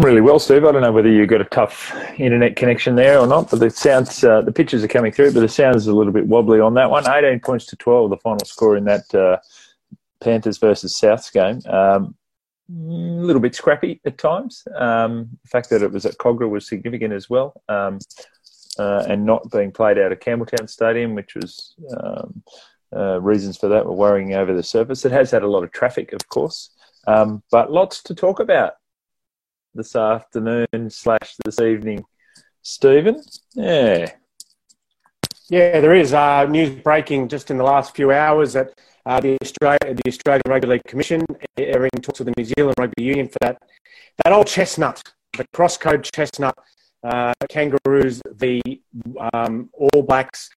I'm really well, Steve. I don't know whether you've got a tough internet connection there or not, but the sounds, uh, the pictures are coming through, but the sound is a little bit wobbly on that one. 18 points to 12, the final score in that uh, Panthers versus Souths game. Um, a little bit scrappy at times. Um, the fact that it was at Kogarah was significant as well, um, uh, and not being played out of Campbelltown Stadium, which was um, uh, reasons for that were worrying over the surface. It has had a lot of traffic, of course, um, but lots to talk about this afternoon slash this evening. Stephen, yeah. Yeah, there is uh, news breaking just in the last few hours that uh, the, Australia, the Australian Rugby League Commission are in talks with the New Zealand Rugby Union for that, that old chestnut, the cross-code chestnut, uh, Kangaroos, the um, All Blacks,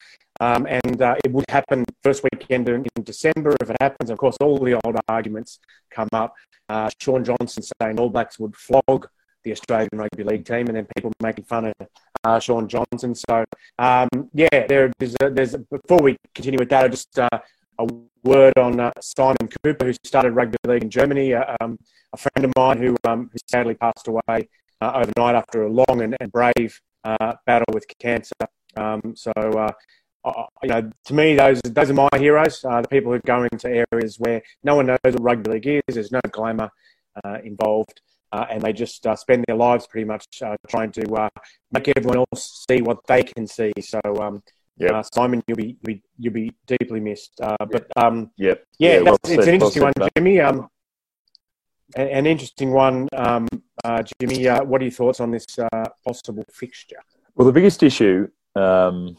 um, and uh, it would happen first weekend in, December if it happens. Of course, all the old arguments come up. Uh, Shaun Johnson saying All Blacks would flog the Australian Rugby League team, and then people making fun of uh, Shaun Johnson. So, um, yeah, there, there's, a, there's a, before we continue with that, just uh, a word on uh, Simon Cooper, who started rugby league in Germany, uh, um, a friend of mine who, um, who sadly passed away uh, overnight after a long and, and brave uh, battle with cancer. Um, you know, to me, those those are my heroes. the people who go into areas where no one knows what rugby league is. There's no glamour involved uh, and they just uh, spend their lives pretty much uh, trying to uh, make everyone else see what they can see. So, um, yep. Uh, Simon, you'll be, you'll be, you'll be deeply missed. Uh, but um, yep. yeah, yeah well it's an interesting well one, Jimmy. Um, an, an, interesting one, um, Jimmy. what are your thoughts on this possible fixture? Well, the biggest issue um,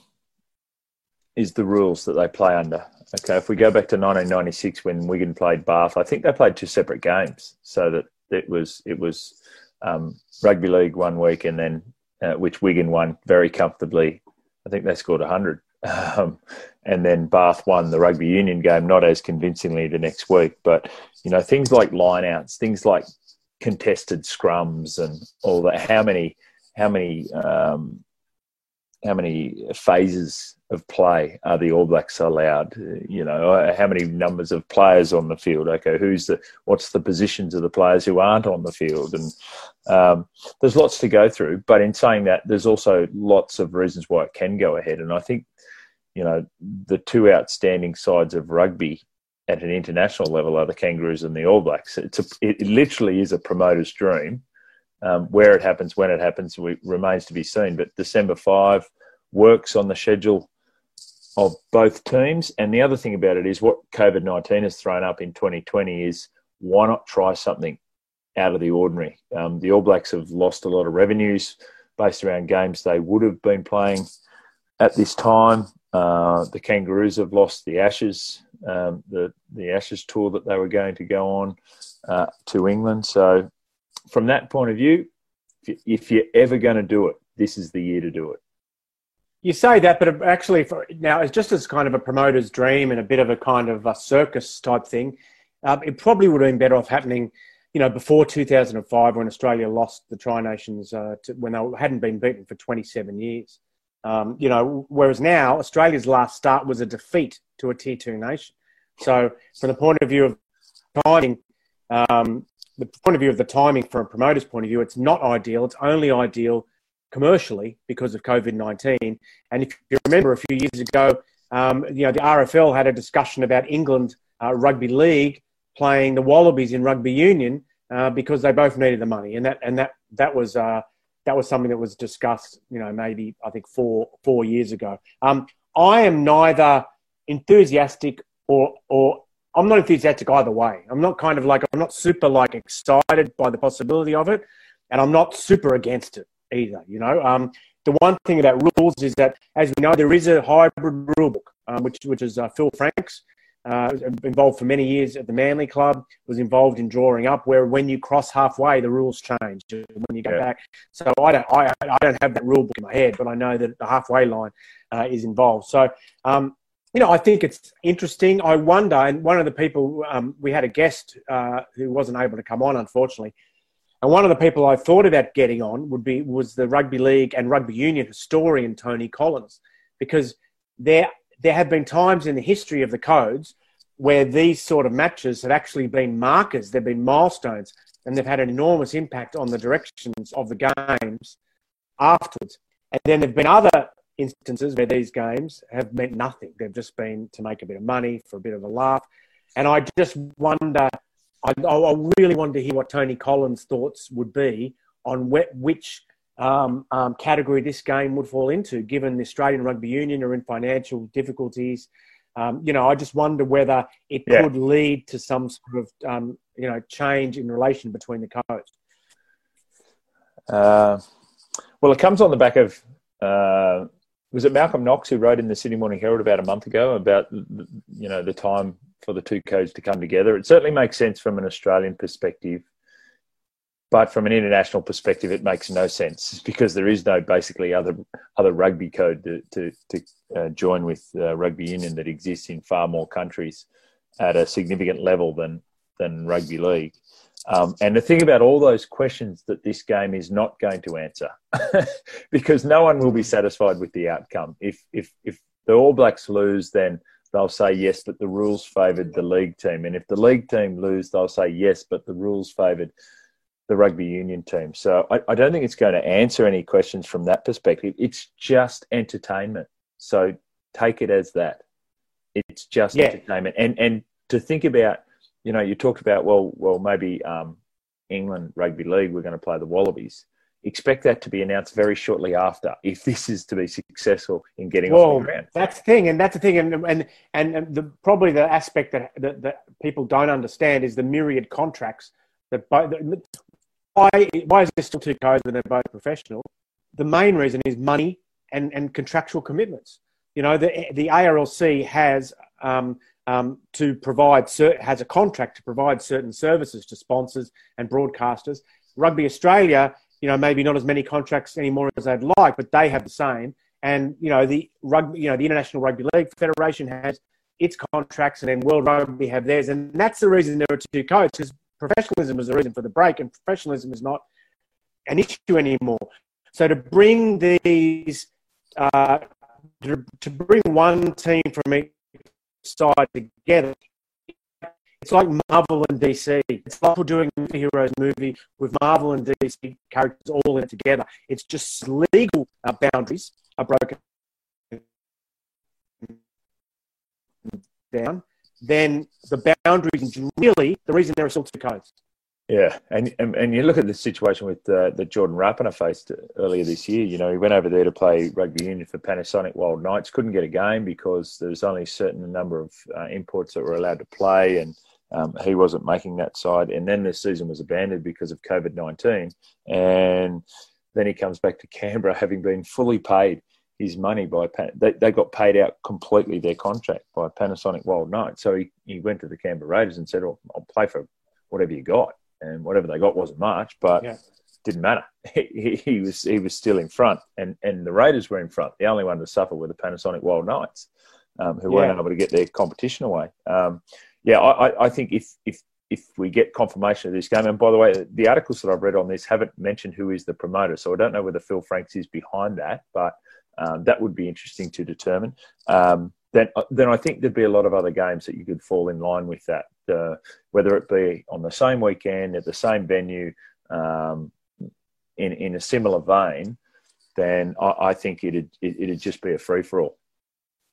is the rules that they play under. Okay, if we go back to 1996 when Wigan played Bath, I think they played two separate games so that it was it was um, rugby league one week, and then uh, which Wigan won very comfortably. I think they scored hundred, um, and then Bath won the rugby union game, not as convincingly the next week. But you know things like lineouts, things like contested scrums, and all that. How many how many um, how many phases of play are the All Blacks allowed? You know, uh, how many numbers of players on the field? Okay, who's the what's the positions of the players who aren't on the field? And um, there's lots to go through. But in saying that, there's also lots of reasons why it can go ahead. And I think you know the two outstanding sides of rugby at an international level are the Kangaroos and the All Blacks. It's a, it literally is a promoter's dream. Um, where it happens, when it happens, we, remains to be seen. But December five works on the schedule of both teams. And the other thing about it is what COVID 19 has thrown up in 2020 is why not try something out of the ordinary? Um, the All Blacks have lost a lot of revenues based around games they would have been playing at this time. Uh, the Kangaroos have lost the Ashes, um, the the Ashes tour that they were going to go on uh, to England. So, from that point of view, if you're ever going to do it, this is the year to do it. You say that, but actually, for, now it's just as kind of a promoter's dream and a bit of a kind of a circus type thing. Um, it probably would have been better off happening, you know, before 2005 when Australia lost the Tri Nations uh, to, when they hadn't been beaten for 27 years. Um, you know, whereas now Australia's last start was a defeat to a tier two nation. So, from the point of view of timing, um, the point of view of the timing from a promoter's point of view, it's not ideal. It's only ideal commercially because of COVID 19. And if you remember a few years ago, um, you know, the RFL had a discussion about England uh, Rugby League playing the Wallabies in rugby union uh, because they both needed the money. And that, and that, that was, uh, that was something that was discussed, you know, maybe I think four, four years ago. Um, I am neither enthusiastic or, or I'm not enthusiastic either way. I'm not kind of like, I'm not super like excited by the possibility of it. And I'm not super against it either. You know, um, the one thing about rules is that, as we know, there is a hybrid rule book, um, which which is uh, Phil Franks. Uh, involved for many years at the Manly Club, was involved in drawing up where when you cross halfway, the rules change when you go yeah. back. So I don't, I, I don't have that rule book in my head, but I know that the halfway line uh, is involved. So, um, you know, I think it's interesting. I wonder, and one of the people, um, we had a guest uh, who wasn't able to come on, unfortunately, and one of the people I thought about getting on would be was the rugby league and rugby union historian Tony Collins, because there there have been times in the history of the codes where these sort of matches have actually been markers. They've been milestones. and they've had an enormous impact on the directions of the games afterwards. And then there've been other instances where these games have meant nothing. They've just been to make a bit of money for a bit of a laugh. And I just wonder, I, I really wanted to hear what Tony Collins' thoughts would be on which um, um, category this game would fall into, given the Australian Rugby Union are in financial difficulties. Um, you know, I just wonder whether it yeah. could lead to some sort of, um, you know, change in relation between the codes. Uh, well, it comes on the back of uh, was it Malcolm Knox who wrote in the Sydney Morning Herald about a month ago about you know the time for the two codes to come together. It certainly makes sense from an Australian perspective, but from an international perspective, it makes no sense because there is no basically other other rugby code to to, to uh, join with uh, rugby union that exists in far more countries at a significant level than than rugby league. Um, and the thing about all those questions that this game is not going to answer, because no one will be satisfied with the outcome. If if if the All Blacks lose, then they'll say yes, but the rules favoured the league team, and if the league team lose, they'll say yes, but the rules favoured the rugby union team. So I, I don't think it's going to answer any questions from that perspective. It's just entertainment. So take it as that. It's just yeah. entertainment, and and to think about you know, you talked about well, well, maybe um, England Rugby League we're going to play the Wallabies. Expect that to be announced very shortly after, if this is to be successful in getting well, off the ground. That's the thing, and that's the thing, and and and the, probably the aspect that, that, that people don't understand is the myriad contracts that both. Why why is there still two codes when they're both professional? The main reason is money and and contractual commitments. You know, the the ARLC has um, um, to provide has a contract to provide certain services to sponsors and broadcasters. Rugby Australia, you know, maybe not as many contracts anymore as they'd like, but they have the same. And you know, the rugby, you know, the International Rugby League Federation has its contracts, and then World Rugby have theirs, and that's the reason there are two codes because professionalism is the reason for the break, and professionalism is not an issue anymore. So to bring these, uh, to, to bring one team from each side together. It's like Marvel and DC. It's like we're doing a heroes movie with Marvel and DC characters all in it together. It's just legal boundaries are broken down. Then the boundaries really the reason there are still two codes. Yeah, and, and and you look at the situation with uh, that Jordan Rapana faced earlier this year. You know, he went over there to play rugby union for Panasonic Wild Knights. Couldn't get a game because there was only a certain number of uh, imports that were allowed to play, and um, he wasn't making that side. And then the season was abandoned because of COVID nineteen. And then he comes back to Canberra, having been fully paid his money by Pan- they, they got paid out completely their contract by Panasonic Wild Knights. So he, he went to the Canberra Raiders and said, "Oh, I'll play for whatever you got." And whatever they got wasn't much, but yeah. didn't matter. He, he, was he was still in front, and and the Raiders were in front. The only one to suffer were the Panasonic Wild Knights, um, who yeah. weren't able to get their competition away. Um, yeah, I, I think if if if we get confirmation of this game, and by the way, the articles that I've read on this haven't mentioned who is the promoter, so I don't know whether Phil Franks is behind that, but um, that would be interesting to determine. Um, then, then I think there'd be a lot of other games that you could fall in line with that uh, whether it be on the same weekend at the same venue um, in in a similar vein, then I, I think it'd it, it'd just be a free for all.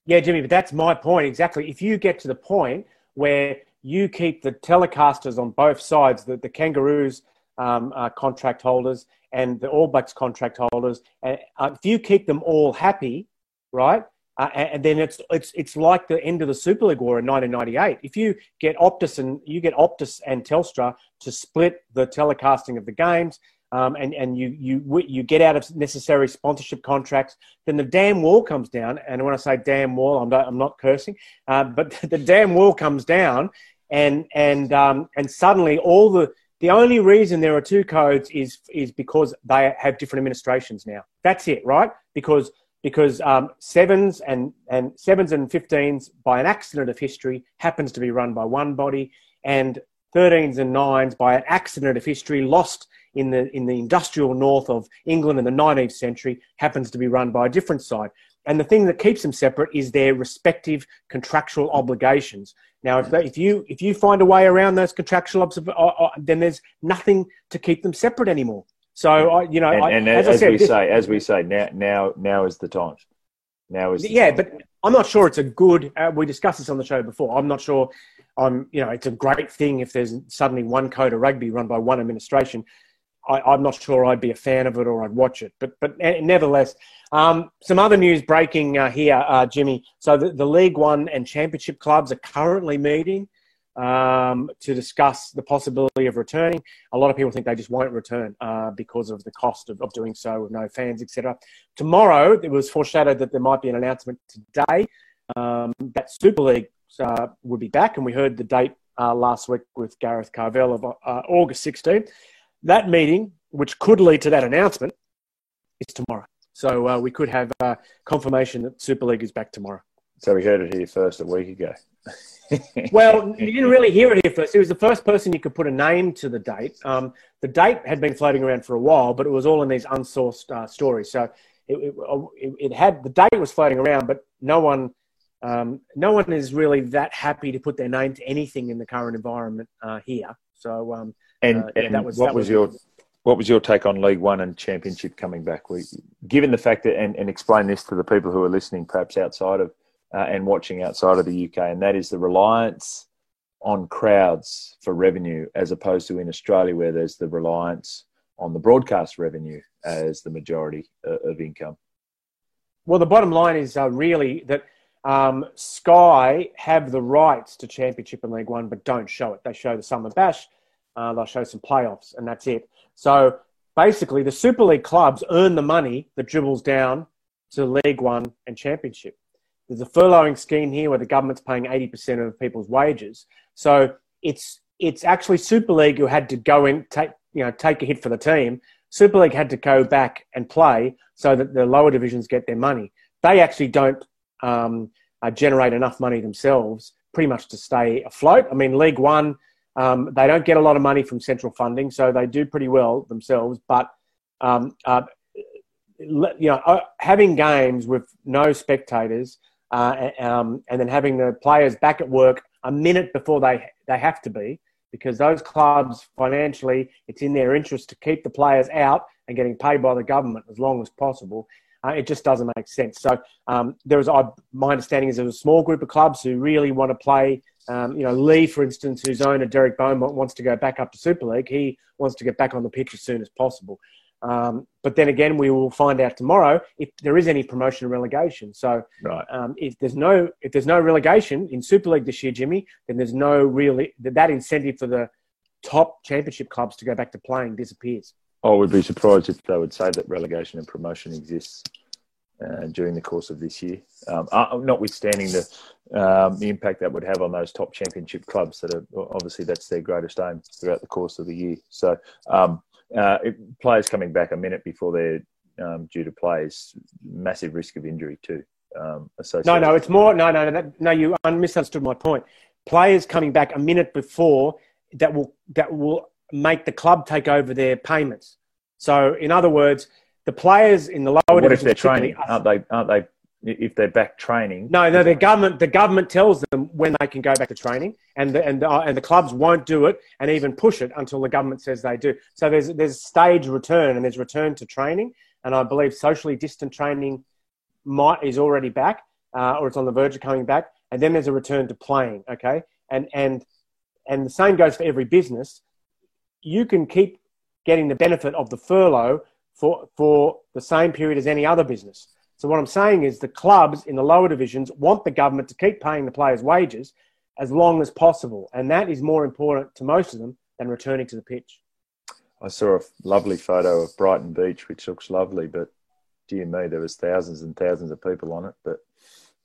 Yeah, Jimmy, but that's my point exactly. If you get to the point where you keep the telecasters on both sides, the, the Kangaroos um, uh, contract holders and the All Blacks contract holders, and uh, if you keep them all happy, right? Uh, and then it's it's it's like the end of the Super League war in 1998. If you get Optus and you get Optus and Telstra to split the telecasting of the games, um, and and you you you get out of necessary sponsorship contracts, then the damn wall comes down. And when I say damn wall, I'm not, I'm not cursing, uh, but the damn wall comes down, and and um, and suddenly all the the only reason there are two codes is is because they have different administrations now. That's it, right? Because because um, sevens and, and sevens and 15s by an accident of history happens to be run by one body and 13s and 9s by an accident of history lost in the, in the industrial north of England in the 19th century happens to be run by a different side. and the thing that keeps them separate is their respective contractual obligations. Now, if, they, if you if you find a way around those contractual obs- uh, uh, then there's nothing to keep them separate anymore. So, I, you know, and, I, and as, said, we this- say, as we say, now, now, now is the time. Now is yeah, time. but I'm not sure it's a good. Uh, we discussed this on the show before. I'm not sure. I'm, you know, it's a great thing if there's suddenly one code of rugby run by one administration. I, I'm not sure I'd be a fan of it or I'd watch it, but but eh, nevertheless, um, some other news breaking uh, here, uh, Jimmy. So the, the League One and Championship clubs are currently meeting um, to discuss the possibility of returning. A lot of people think they just won't return uh, because of the cost of, of doing so with no fans, etc. Tomorrow, it was foreshadowed that there might be an announcement today um, that Super League uh, would be back, and we heard the date uh, last week with Gareth Carvel of uh, August 16th. That meeting, which could lead to that announcement, is tomorrow. So uh, we could have uh, confirmation that Super League is back tomorrow. so we heard it here first a week ago. Well, you didn't really hear it here first. It was the first person you could put a name to the date. Um, the date had been floating around for a while, but it was all in these unsourced uh, stories. So it, it, it, had the date was floating around, but no one, um, no one is really that happy to put their name to anything in the current environment uh, here. So um, and, uh, yeah, and that was- what that was, was- your what was your take on League One and Championship coming back? We, given the fact that, and, and explain this to the people who are listening, perhaps outside of uh, and watching outside of the UK, and that is the reliance on crowds for revenue, as opposed to in Australia where there's the reliance on the broadcast revenue as the majority uh, of income. Well, the bottom line is uh, really that um, Sky have the rights to Championship and League One, but don't show it. They show the Summer Bash, uh, they'll show some playoffs, and that's it. So basically, the Super League clubs earn the money that dribbles down to League One and Championship. There's a furloughing scheme here where the government's paying 80% of people's wages. So it's it's actually Super League who had to go in take you know take a hit for the team. Super League had to go back and play so that the lower divisions get their money. They actually don't um, uh, generate enough money themselves, pretty much to stay afloat. I mean, League One, um, they don't get a lot of money from central funding, so they do pretty well themselves. But um, uh, you know, uh, having games with no spectators uh, um, and then having the players back at work a minute before they they have to be, because those clubs financially, it's in their interest to keep the players out and getting paid by the government as long as possible. Uh, it just doesn't make sense. So um, there was, I, my understanding is, there's a small group of clubs who really want to play. Um, you know, Leigh, for instance, whose owner Derek Beaumont wants to go back up to Super League. He wants to get back on the pitch as soon as possible. Um, but then again, we will find out tomorrow if there is any promotion or relegation. So Right. um, if there's no if there's no relegation in Super League this year, Jimmy, then there's no really that incentive for the top championship clubs to go back to playing disappears. I would be surprised if they would say that relegation and promotion exists uh, during the course of this year, um, uh, notwithstanding the um, the impact that would have on those top championship clubs. That are obviously that's their greatest aim throughout the course of the year. So um, uh, it, players coming back a minute before they're um, due to play is massive risk of injury too. Um, No, associated. no, it's more. No, no, no, that, no. You misunderstood my point. Players coming back a minute before that will that will make the club take over their payments. So, in other words, the players in the lower What if divisions they're training? Aren't they? Aren't they? If they're back training, No, no. The government, the government tells them when they can go back to training, and the, and the, and the clubs won't do it and even push it until the government says they do. So there's there's stage return and there's return to training, and I believe socially distant training might is already back, uh, or it's on the verge of coming back, and then there's a return to playing. Okay, and and and the same goes for every business. You can keep getting the benefit of the furlough for for the same period as any other business. So what I'm saying is the clubs in the lower divisions want the government to keep paying the players' wages as long as possible, and that is more important to most of them than returning to the pitch. I saw a lovely photo of Brighton Beach, which looks lovely, but dear me, there was thousands and thousands of people on it, but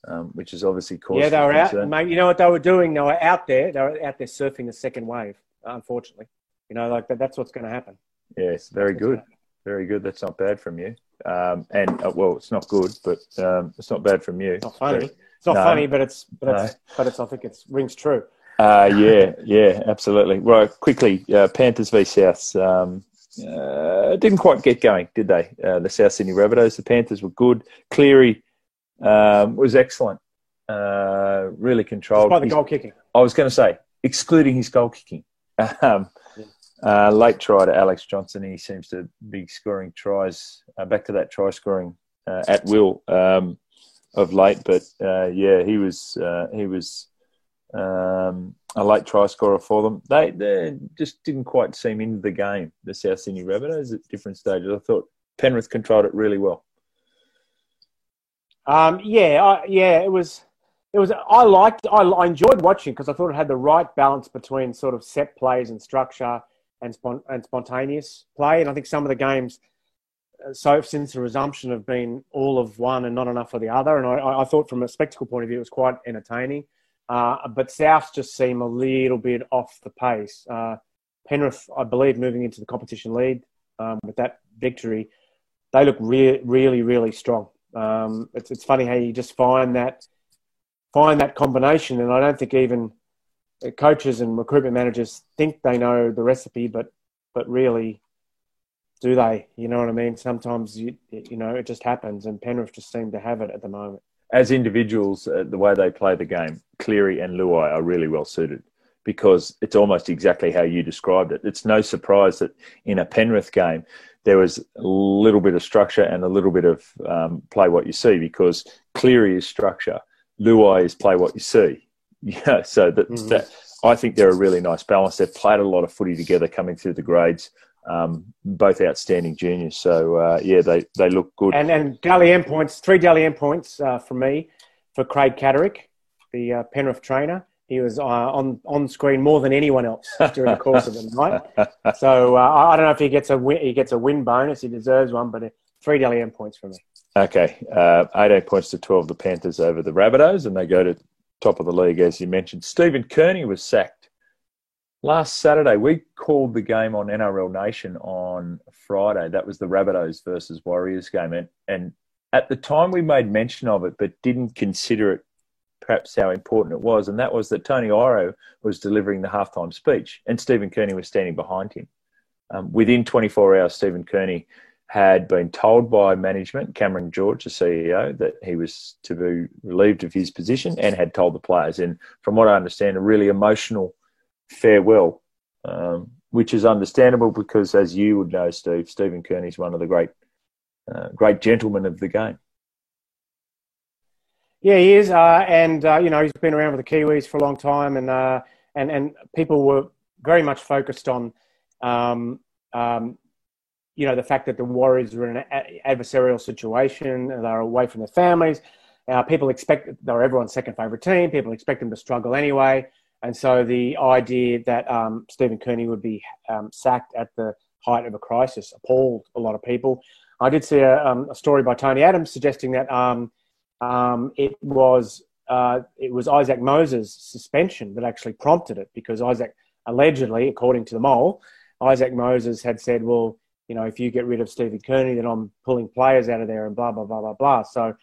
um, which is obviously caused yeah, they were out, mate. You know what they were doing? They were out there. They were out there surfing the second wave. Unfortunately, you know, like that, that's what's going to happen. Yes, very That's good, very good. That's not bad from you. Um, and uh, well, it's not good, but um, it's not bad from you. It's not funny. It's not No. funny, but it's but it's but it's. I think it's rings true. Uh, yeah, yeah, absolutely. Right, quickly, uh, Panthers v Souths. Um, uh, didn't quite get going, did they? Uh, the South Sydney Rabbitohs. The Panthers were good. Cleary um, was excellent. Uh, really controlled. By the goal kicking. I was going to say, excluding his goal kicking. Um, uh, late try to Alex Johnson. He seems to be scoring tries. Uh, back to that try scoring uh, at will um, of late, but uh, yeah, he was uh, he was um, a late try scorer for them. They they just didn't quite seem into the game. The South Sydney Rabbitohs at different stages. I thought Penrith controlled it really well. Um, yeah, I, yeah, it was it was I liked I, I enjoyed watching because I thought it had the right balance between sort of set plays and structure and, spont- and spontaneous play. And I think some of the games uh, so since the resumption have been all of one and not enough of the other. And I, I thought from a spectacle point of view, it was quite entertaining. Uh, but South just seem a little bit off the pace. Uh, Penrith, I believe, moving into the competition lead um, with that victory, they look re- really, really strong. Um, it's, it's funny how you just find that find that combination, and I don't think even coaches and recruitment managers think they know the recipe, but but really, do they? You know what I mean? Sometimes you you know it just happens, and Penrith just seem to have it at the moment. As individuals, uh, the way they play the game, Cleary and Luai are really well suited because it's almost exactly how you described it. It's no surprise that in a Penrith game there was a little bit of structure and a little bit of um, play what you see because Cleary is structure, Luai is play what you see. Yeah, so that, mm-hmm. that I think they're a really nice balance. They've played a lot of footy together coming through the grades. Um, both outstanding juniors. So uh, yeah, they, they look good. And and Dally M points, three Dally M points uh, from me for Craig Catterick, the uh, Penrith trainer. He was uh, on on screen more than anyone else during the course of the night. So uh, I don't know if he gets a win, he gets a win bonus. He deserves one, but uh, three Dally M points from me. Okay, uh, 18 points to 12 the Panthers over the Rabbitohs, and they go to top of the league, as you mentioned. Stephen Kearney was sacked last Saturday. We called the game on NRL Nation on Friday. That was the Rabbitohs versus Warriors game, and, and at the time we made mention of it, but didn't consider it perhaps how important it was, and that was that Tony Iro was delivering the halftime speech, and Stephen Kearney was standing behind him. Um, within 24 hours, Stephen Kearney had been told by management, Cameron George, the CEO, that he was to be relieved of his position and had told the players. And from what I understand, a really emotional farewell, um, which is understandable because, as you would know, Steve, Stephen Kearney is one of the great, uh, great gentlemen of the game. Yeah, he is, uh, and uh, you know he's been around with the Kiwis for a long time, and uh, and and people were very much focused on um, um, you know, the fact that the Warriors were in an adversarial situation, they're away from their families. Uh, people expect they're everyone's second favourite team. People expect them to struggle anyway. And so the idea that um, Stephen Kearney would be um, sacked at the height of a crisis appalled a lot of people. I did see a, um, a story by Tony Adams suggesting that um, um, it was uh, it was Isaac Moses' suspension that actually prompted it because Isaac allegedly, according to the mole, Isaac Moses had said, "Well, you know, if you get rid of Stephen Kearney, then I'm pulling players out of there and blah, blah, blah, blah, blah. So,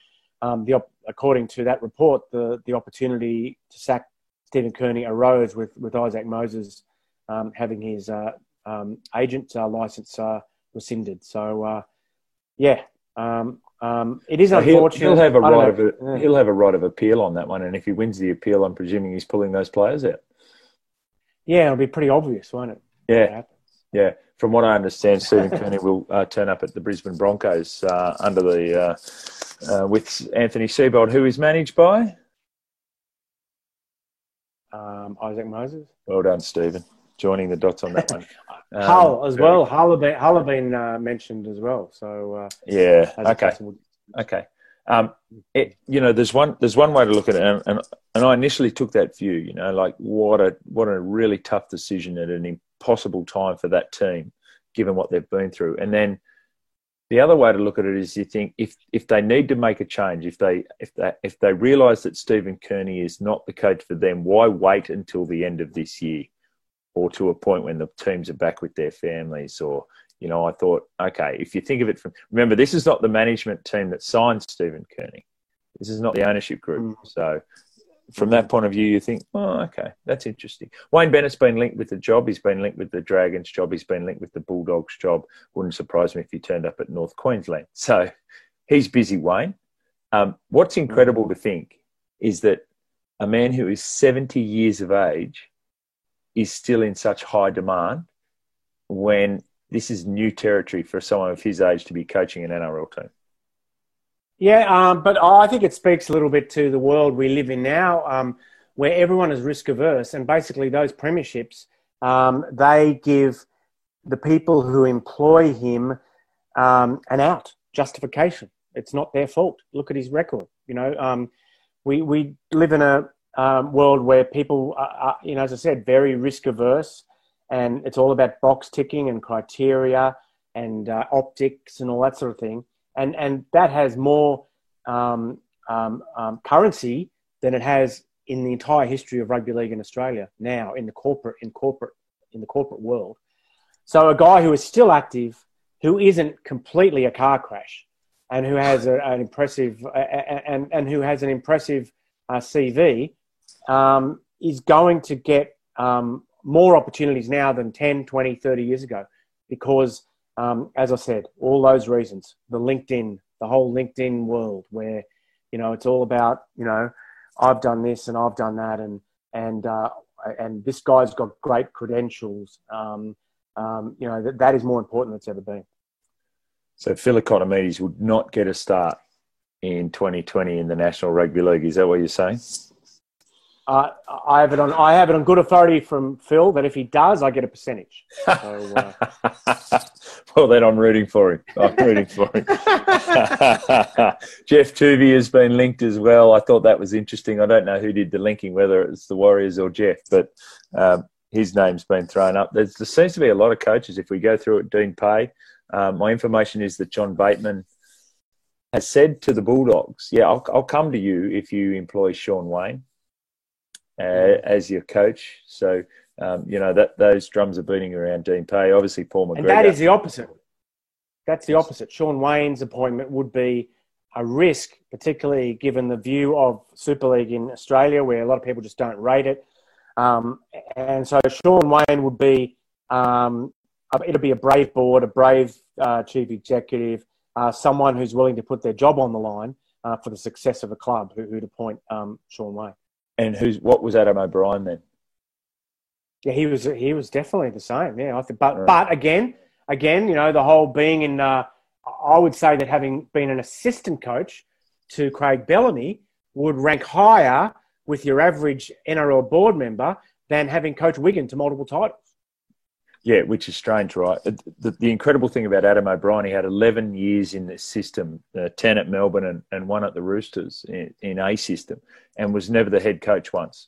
um, the, according to that report, the, the opportunity to sack Stephen Kearney arose with, with Isaac Moses um, having his uh, um, agent uh, license uh, rescinded. So, uh, yeah, um, um, it is unfortunate. He'll, he'll have a right of a, he'll have a right of appeal on that one, and if he wins the appeal, I'm presuming he's pulling those players out. Yeah, it'll be pretty obvious, won't it? Yeah, yeah from what I understand, Stephen Kearney will uh, turn up at the Brisbane Broncos uh, under the uh, uh with Anthony Seibold, who is managed by um, Isaac Moses. Well done, Stephen. Joining the dots on that one. Um, Hull as well. Hull have been, Hull have been uh, mentioned as well. So uh, yeah, okay, okay. Um, it, you know, there's one there's one way to look at it, and, and, and I initially took that view. You know, like what a what a really tough decision at an possible time for that team, given what they've been through. And then the other way to look at it is you think if if they need to make a change, if they if they if they realise that Stephen Kearney is not the coach for them, why wait until the end of this year, or to a point when the teams are back with their families, or you know, I thought, okay, if you think of it from remember, this is not the management team that signed Stephen Kearney. This is not the ownership group. Mm. So from that point of view, you think, oh, okay, that's interesting. Wayne Bennett's been linked with the job. He's been linked with the Dragons job. He's been linked with the Bulldogs job. Wouldn't surprise me if he turned up at North Queensland. So he's busy, Wayne. Um, what's incredible to think is that a man who is 70 years of age is still in such high demand when this is new territory for someone of his age to be coaching an NRL team. Yeah, um, but I think it speaks a little bit to the world we live in now, um, where everyone is risk averse, and basically those premierships um, they give the people who employ him um, an out justification. It's not their fault. Look at his record. You know, um, we we live in a um, world where people are, are, you know, as I said, very risk averse, and it's all about box ticking and criteria and uh, optics and all that sort of thing and and that has more um, um, um, currency than it has in the entire history of rugby league in Australia now in the corporate in corporate in the corporate world. So a guy who is still active, who isn't completely a car crash, and who has a, an impressive and and who has an impressive uh, CV, um, is going to get um, more opportunities now than 10, 20, 30 years ago because um, as I said, all those reasons, the LinkedIn, the whole LinkedIn world where, you know, it's all about, you know, I've done this and I've done that and, and, uh, and this guy's got great credentials. Um, um, you know, that, that is more important than it's ever been. So Phil would not get a start in 2020 in the National Rugby League. Is that what you're saying? Uh, I have it on. I have it on good authority from Phil that if he does, I get a percentage. So, uh... well, then I'm rooting for him. I'm rooting for him. Geoff Toovey has been linked as well. I thought that was interesting. I don't know who did the linking, whether it's the Warriors or Geoff, but um, his name's been thrown up. There's, there seems to be a lot of coaches. If we go through it, Dean Pay. Um, my information is that John Bateman has said to the Bulldogs, "Yeah, I'll, I'll come to you if you employ Shaun Wane." Uh, as your coach. So um, you know that those drums are beating around Dean Pay. Obviously, Paul McGregor. And that is the opposite. That's the opposite. Shaun Wane's appointment would be a risk, particularly given the view of Super League in Australia, where a lot of people just don't rate it. Um, and so Sean Wayne would be um, it'll be a brave board, a brave uh, chief executive, uh, someone who's willing to put their job on the line uh, for the success of a club who, who'd appoint um, Shaun Wane. And who's what was Adam O'Brien then? Yeah, he was he was definitely the same. Yeah, I think, but right. but again, again, you know, the whole being in. Uh, I would say that having been an assistant coach to Craig Bellamy would rank higher with your average NRL board member than having coached Wigan to multiple titles. Yeah, which is strange, right? The, the, incredible thing about Adam O'Brien, he had 11 years in this system, uh, 10 at Melbourne and, and one at the Roosters in, in, a system, and was never the head coach once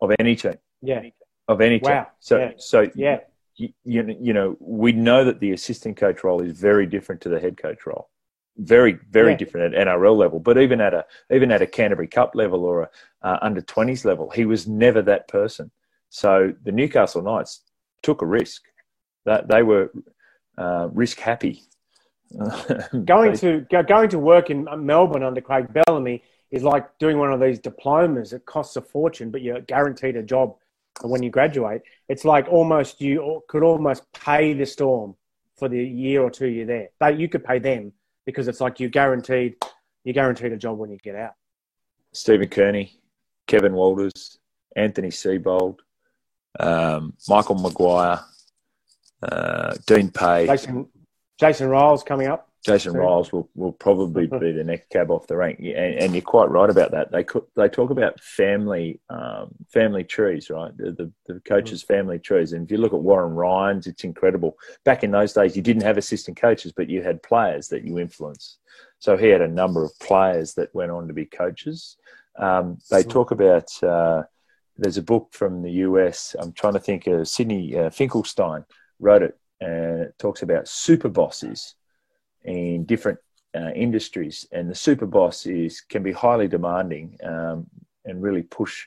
of any team. Yeah. Of any team. Wow. So, yeah. so yeah. You, you, you know, we know that the assistant coach role is very different to the head coach role. Very, very yeah. different at NRL level, but even at a even at a Canterbury Cup level or a uh, under 20s level, he was never that person. So the Newcastle Knights took a risk. That they were uh, risk happy. going to going to work in Melbourne under Craig Bellamy is like doing one of these diplomas. It costs a fortune, but you're guaranteed a job when you graduate. It's like almost you could almost pay the storm for the year or two you're there. But you could pay them because it's like you're guaranteed you're guaranteed a job when you get out. Stephen Kearney, Kevin Walters, Anthony Seibold, um, Michael Maguire, uh, Dean Pay. Jason, Jason Ryles coming up. Jason soon. Ryles will, will probably be the next cab off the rank, and, and, you're quite right about that. They they talk about family um, family trees, right? The, the, the coaches' family trees, and if you look at Warren Ryan's, it's incredible. Back in those days, you didn't have assistant coaches, but you had players that you influenced. So he had a number of players that went on to be coaches. Um, they talk about. Uh, there's a book from the US. I'm trying to think. Uh, Sydney uh, Finkelstein wrote it, and it talks about super bosses in different uh, industries. And the super boss is can be highly demanding um, and really push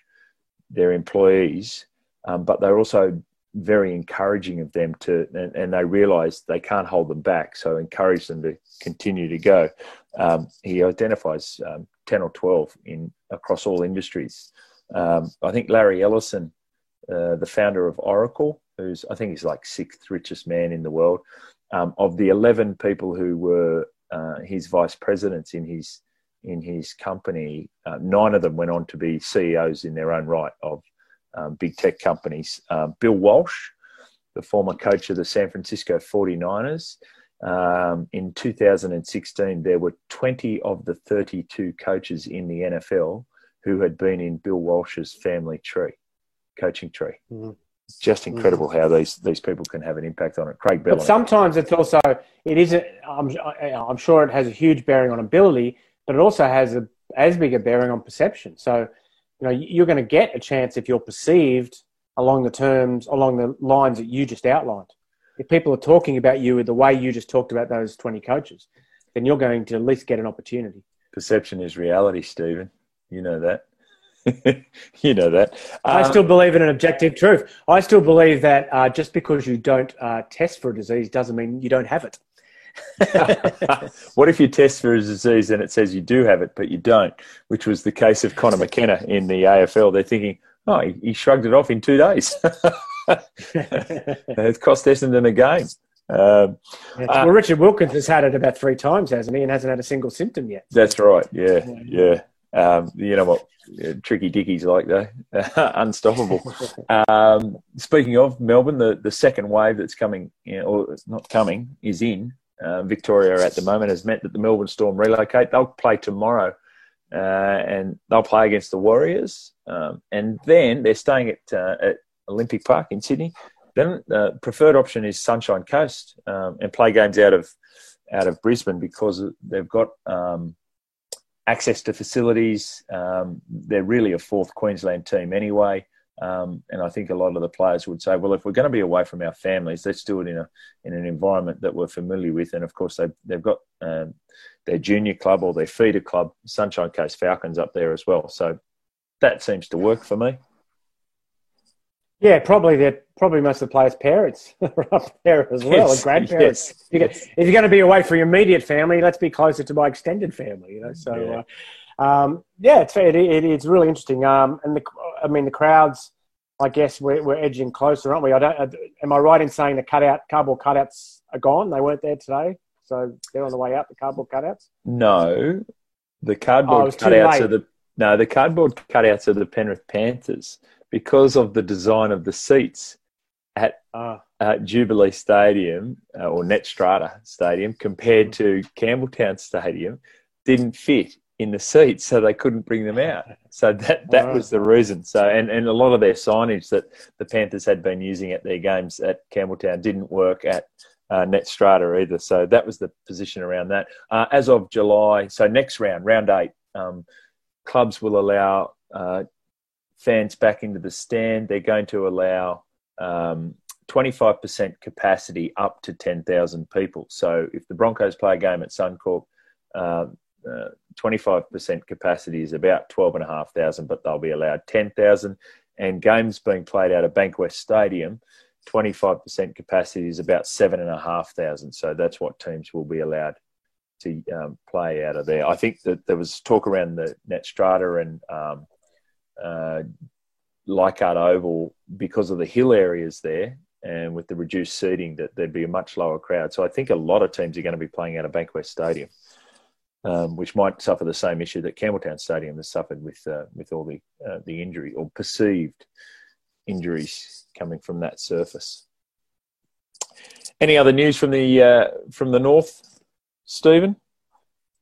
their employees, um, but they're also very encouraging of them to, and, and, they realize they can't hold them back, so encourage them to continue to go. Um, he identifies um, 10 or 12 in across all industries. Um, I think Larry Ellison, uh, the founder of Oracle, who's I think he's like sixth richest man in the world, um, of the 11 people who were uh, his vice presidents in his in his company, uh, nine of them went on to be CEOs in their own right of um, big tech companies. Uh, Bill Walsh, the former coach of the San Francisco 49ers, um, in 2016, there were 20 of the 32 coaches in the NFL who had been in Bill Walsh's family tree, coaching tree. Mm-hmm. Just incredible mm-hmm. how these these people can have an impact on it. Craig Bellamy. But sometimes it's also it isn't. I'm I'm sure it has a huge bearing on ability, but it also has a as big a bearing on perception. So, you know, you're going to get a chance if you're perceived along the terms along the lines that you just outlined. If people are talking about you the way you just talked about those 20 coaches, then you're going to at least get an opportunity. Perception is reality, Stephen. You know that. you know that. I um, still believe in an objective truth. I still believe that uh, just because you don't uh, test for a disease doesn't mean you don't have it. what if you test for a disease and it says you do have it, but you don't? Which was the case of Connor McKenna in the AFL. They're thinking, oh, he, he shrugged it off in two days. it cost Essendon a game. Um, well, uh, Richard Wilkins has had it about three times, hasn't he? And hasn't had a single symptom yet. That's right. Yeah, yeah. Um, you know what? Tricky Dickies like though, unstoppable. Um, speaking of Melbourne, the, the second wave that's coming, you know, or not coming, is in. Uh, Victoria at the moment has meant that the Melbourne Storm relocate. They'll play tomorrow, uh, and they'll play against the Warriors, um, and then they're staying at, uh, at Olympic Park in Sydney. Then the uh, preferred option is Sunshine Coast um, and play games out of out of Brisbane because they've got um, access to facilities. Um, they're really a fourth Queensland team anyway. Um, and I think a lot of the players would say, well, if we're going to be away from our families, let's do it in a in an environment that we're familiar with. And of course, they've they've got um, their junior club or their feeder club, Sunshine Coast Falcons, up there as well. So that seems to work for me. Yeah, probably that. Probably most of the players' parents are up there as well, yes, and grandparents. Yes, you get, yes. If you're going to be away from your immediate family, let's be closer to my extended family. You know, so yeah, uh, um, yeah it's it, it, it's really interesting. Um, and the, I mean, the crowds. I guess we're, we're edging closer, aren't we? I don't. Am I right in saying the cutout cardboard cutouts are gone? They weren't there today, so they're on the way out. The cardboard cutouts. No, the cardboard oh, cutouts are the no. The cardboard cutouts are the Penrith Panthers because of the design of the seats at, uh, at Jubilee Stadium uh, or Netstrata Stadium compared to Campbelltown Stadium didn't fit in the seats, so they couldn't bring them out. So that that was the reason. So and, and a lot of their signage that the Panthers had been using at their games at Campbelltown didn't work at uh, Netstrata either. So that was the position around that. Uh, as of July, so next round, round eight, um, clubs will allow uh, fans back into the stand. They're going to allow um, 25% capacity up to 10,000 people. So if the Broncos play a game at Suncorp, uh, uh, 25% capacity is about 12,500, but they'll be allowed 10,000. And games being played out of Bankwest Stadium, 25% capacity is about 7,500. So that's what teams will be allowed to um, play out of there. I think that there was talk around the Netstrata and um, uh, Leichhardt Oval because of the hill areas there and with the reduced seating that there'd be a much lower crowd. So I think a lot of teams are going to be playing out of Bankwest Stadium, um, which might suffer the same issue that Campbelltown Stadium has suffered with uh, with all the uh, the injury or perceived injuries coming from that surface. Any other news from the uh, from the north, Stephen?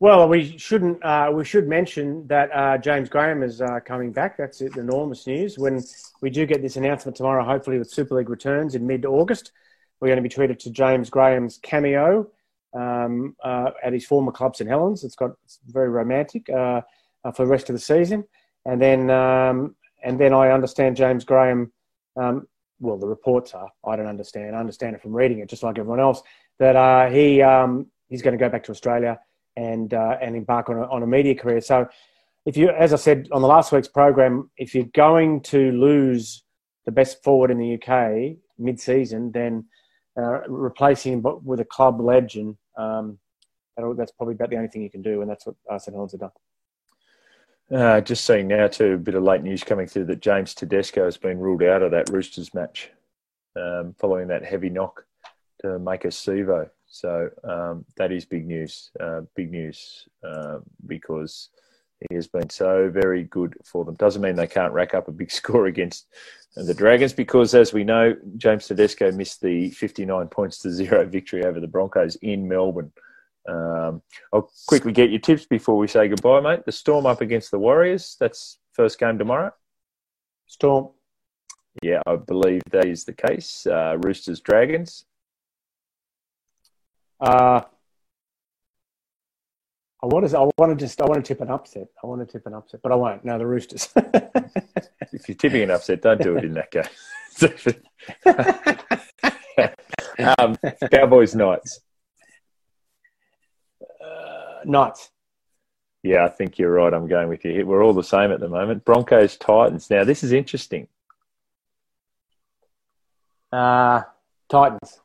Well, we shouldn't. Uh, we should mention that uh, James Graham is uh, coming back. That's enormous news. When we do get this announcement tomorrow, hopefully with Super League returns in mid-August, we're going to be treated to James Graham's cameo um, uh, at his former club St Helens. It's got it's very romantic uh, uh, for the rest of the season, and then um, and then I understand James Graham. Um, well, the reports are. I don't understand. I understand it from reading it, just like everyone else. That he um, he's going to go back to Australia and uh, and embark on a, on a media career. So, if you, as I said on the last week's program, if you're going to lose the best forward in the UK mid-season, then uh, replacing him with a club legend, um, that's probably about the only thing you can do, and that's what St Helens have done. Uh, just seeing now too, a bit of late news coming through that James Tedesco has been ruled out of that Roosters match um, following that heavy knock to Maika Sivo. So um, that is big news. Uh, big news uh, because he has been so very good for them. Doesn't mean they can't rack up a big score against the Dragons because, as we know, James Tedesco missed the 59 points to zero victory over the Broncos in Melbourne. Um, I'll quickly get your tips before we say goodbye, mate. The Storm up against the Warriors. That's first game tomorrow. Storm. Yeah, I believe that is the case. Uh, Roosters, Dragons. Uh, I want to. I want to just. I want to tip an upset. I want to tip an upset, but I won't. No, the Roosters. if you're tipping an upset, don't do it in that game. um, Cowboys, Knights. Uh, Knights. Yeah, I think you're right. I'm going with you. We're all the same at the moment. Broncos, Titans. Now, this is interesting. Uh, Titans.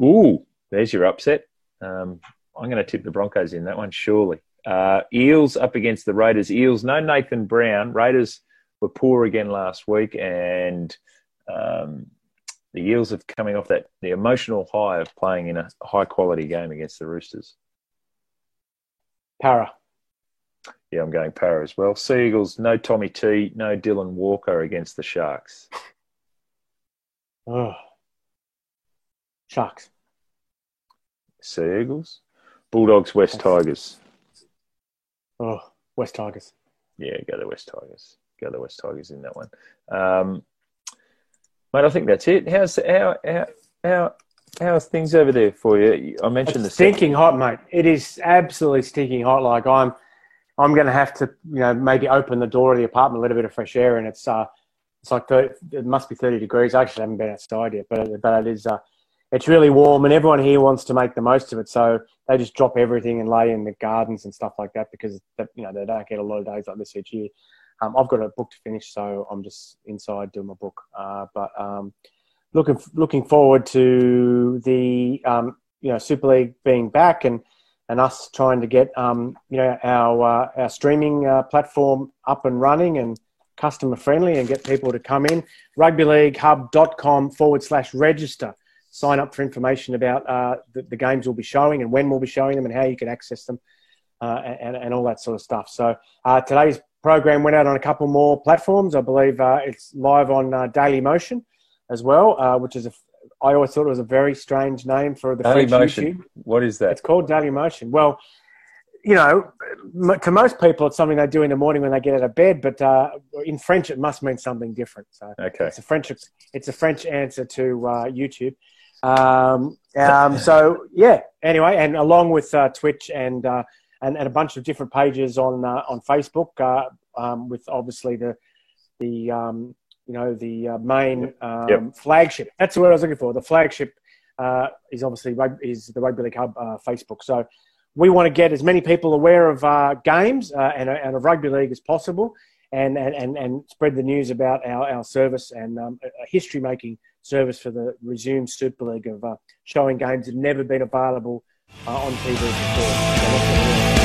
Ooh, there's your upset. Um, I'm going to tip the Broncos in that one, surely. Uh, Eels up against the Raiders. Eels, no Nathan Brown. Raiders were poor again last week, and um, the Eels have coming off that the emotional high of playing in a high quality game against the Roosters. Parra. Yeah, I'm going Parra as well. Seagulls, no Tommy T, no Dylan Walker against the Sharks. Oh. Sharks. Seagulls. Bulldogs, West Tigers. Oh, West Tigers. Yeah, go the West Tigers. Go the West Tigers in that one. Um, mate, I think that's it. How's how how how how's things over there for you? I mentioned it's the stinking hot, mate. It is absolutely stinking hot. Like I'm, I'm going to have to, you know, maybe open the door of the apartment, a little bit of fresh air, and it's uh, it's like 30, it must be thirty degrees. I actually haven't been outside yet, but but it is uh, it's really warm, and everyone here wants to make the most of it. So they just drop everything and lay in the gardens and stuff like that because you know they don't get a lot of days like this each year. Um, I've got a book to finish, so I'm just inside doing my book. Uh, but um, looking looking forward to the um, you know Super League being back and and us trying to get um, you know our uh, our streaming uh, platform up and running and customer friendly and get people to come in. Rugbyleaguehub.com forward slash register sign up for information about uh, the, the, games we'll be showing and when we'll be showing them and how you can access them uh, and, and all that sort of stuff. So uh, today's program went out on a couple more platforms. I believe uh, it's live on uh, Daily Motion as well, uh, which is a I always thought it was a very strange name for the Daily French Motion. YouTube. What is that? It's called Daily Motion. Well, you know, to most people, it's something they do in the morning when they get out of bed. But uh, in French, it must mean something different. So okay. it's a French. It's a French answer to uh, YouTube. Um, um, so yeah. Anyway, and along with uh, Twitch and, uh, and and a bunch of different pages on uh, on Facebook, uh, um, with obviously the the um, you know the uh, main um, Yep. flagship. That's the word I was looking for. The flagship uh, is obviously is the Rugby League Hub Facebook. So we want to get as many people aware of games and, and of rugby league as possible. And, and, and spread the news about our, our service and um, a history making service for the resumed Super League of uh, showing games that have never been available uh, on TV before.